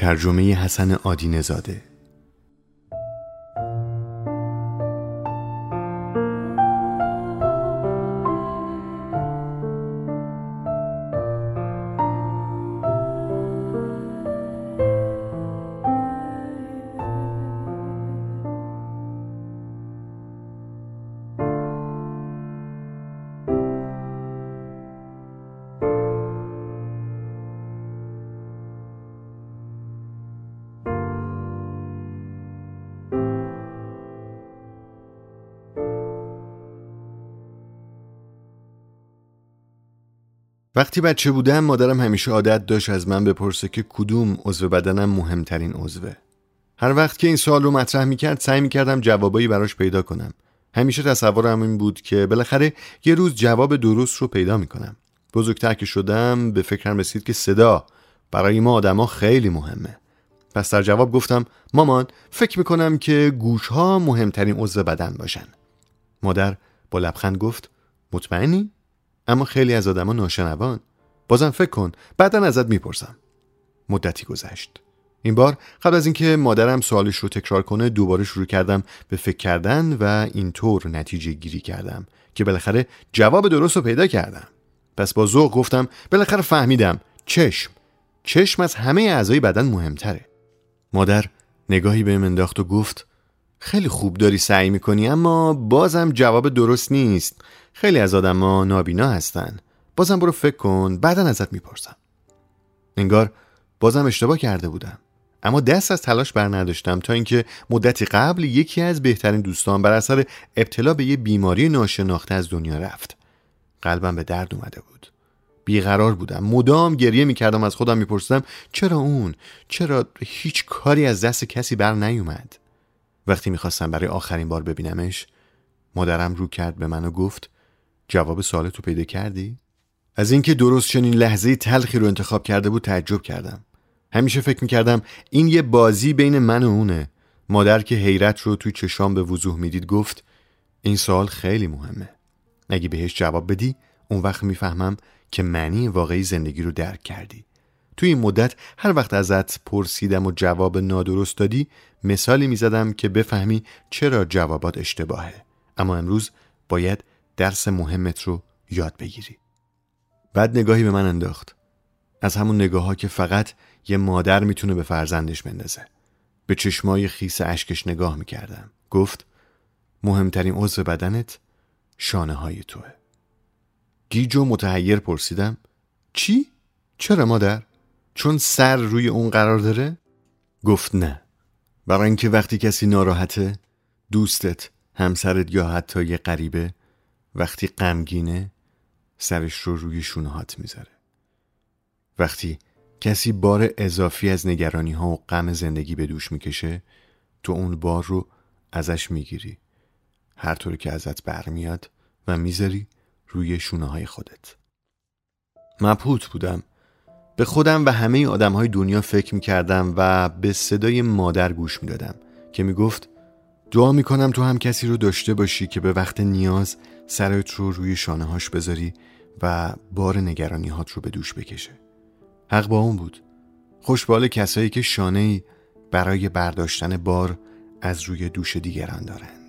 ترجمه حسن آدینه زاده وقتی بچه بودم مادرم همیشه عادت داشت از من بپرسه که کدوم عضو بدنم مهمترین عضوه. هر وقت که این سوال رو مطرح می‌کرد سعی می‌کردم جوابایی براش پیدا کنم. همیشه تصورم این بود که بالاخره یه روز جواب درست رو پیدا می‌کنم. بزرگتر که شدم به فکرم رسید که صدا برای ما آدما خیلی مهمه. پس در جواب گفتم مامان فکر می‌کنم که گوش ها مهمترین عضو بدن باشن. مادر با لبخند گفت مطمئنی؟ اما خیلی از آدما ناشنوان. بازم فکر کن بعدا ازت می‌پرسم. مدتی گذشت. این بار قبل از اینکه مادرم سوالش رو تکرار کنه دوباره شروع کردم به فکر کردن و اینطور نتیجه گیری کردم که بالاخره جواب درست رو پیدا کردم. پس با ذوق گفتم بالاخره فهمیدم چشم. چشم از همه اعضای بدن مهمتره. مادر نگاهی به انداخت و گفت خیلی خوب داری سعی می‌کنی اما بازم جواب درست نیست. خیلی از آدما نابینا هستن. بازم برو فکر کن بعدا ازت می‌پرسم. انگار بازم اشتباه کرده بودم. اما دست از تلاش بر نداشتم تا اینکه مدتی قبل یکی از بهترین دوستان بر اثر ابتلا به یه بیماری ناشناخته از دنیا رفت. قلبم به درد اومده بود. بیقرار بودم. مدام گریه می‌کردم از خودم میپرسیدم چرا اون؟ چرا هیچ کاری از دست کسی بر نیومد؟ وقتی می‌خواستم برای آخرین بار ببینمش مادرم رو کرد به من و گفت جواب سوالتو پیدا کردی؟ از اینکه درست چنین لحظه تلخی رو انتخاب کرده بود تعجب کردم. همیشه فکر می‌کردم این یه بازی بین من و اونه. مادر که حیرت رو توی چشام به وضوح می‌دید گفت این سوال خیلی مهمه. اگه بهش جواب بدی اون وقت می‌فهمم که معنی واقعی زندگی رو درک کردی. توی این مدت هر وقت ازت پرسیدم و جواب نادرست دادی مثالی می‌زدم که بفهمی چرا جوابات اشتباهه. اما امروز باید درس مهمت رو یاد بگیری بعد نگاهی به من انداخت از همون نگاه ها که فقط یه مادر می‌تونه به فرزندش بندازه به چشمای خیس اشکش نگاه می‌کردم گفت مهمترین عضو بدنت شانه های توه گیج و متحیر پرسیدم چی؟ چرا مادر؟ چون سر روی اون قرار داره؟ گفت نه برای اینکه وقتی کسی ناراحته دوستت همسرت یا حتی یه غریبه وقتی غمگینه سرش رو روی شونهات می‌ذاره. وقتی کسی بار اضافی از نگرانی ها و غم زندگی به دوش می‌کشه تو اون بار رو ازش می‌گیری. هر طور که ازت برمیاد و می‌ذاری روی شونه های خودت. مبهوت بودم. به خودم و همه آدم های دنیا فکر می‌کردم و به صدای مادر گوش می‌دادم که می‌گفت دعا می‌کنم تو هم کسی رو داشته باشی که به وقت نیاز سرت رو روی شانه هاش بذاری و بار نگرانی هات رو به دوش بکشه. حق با اون بود. خوشبال کسایی که شانه برای برداشتن بار از روی دوش دیگران دارن.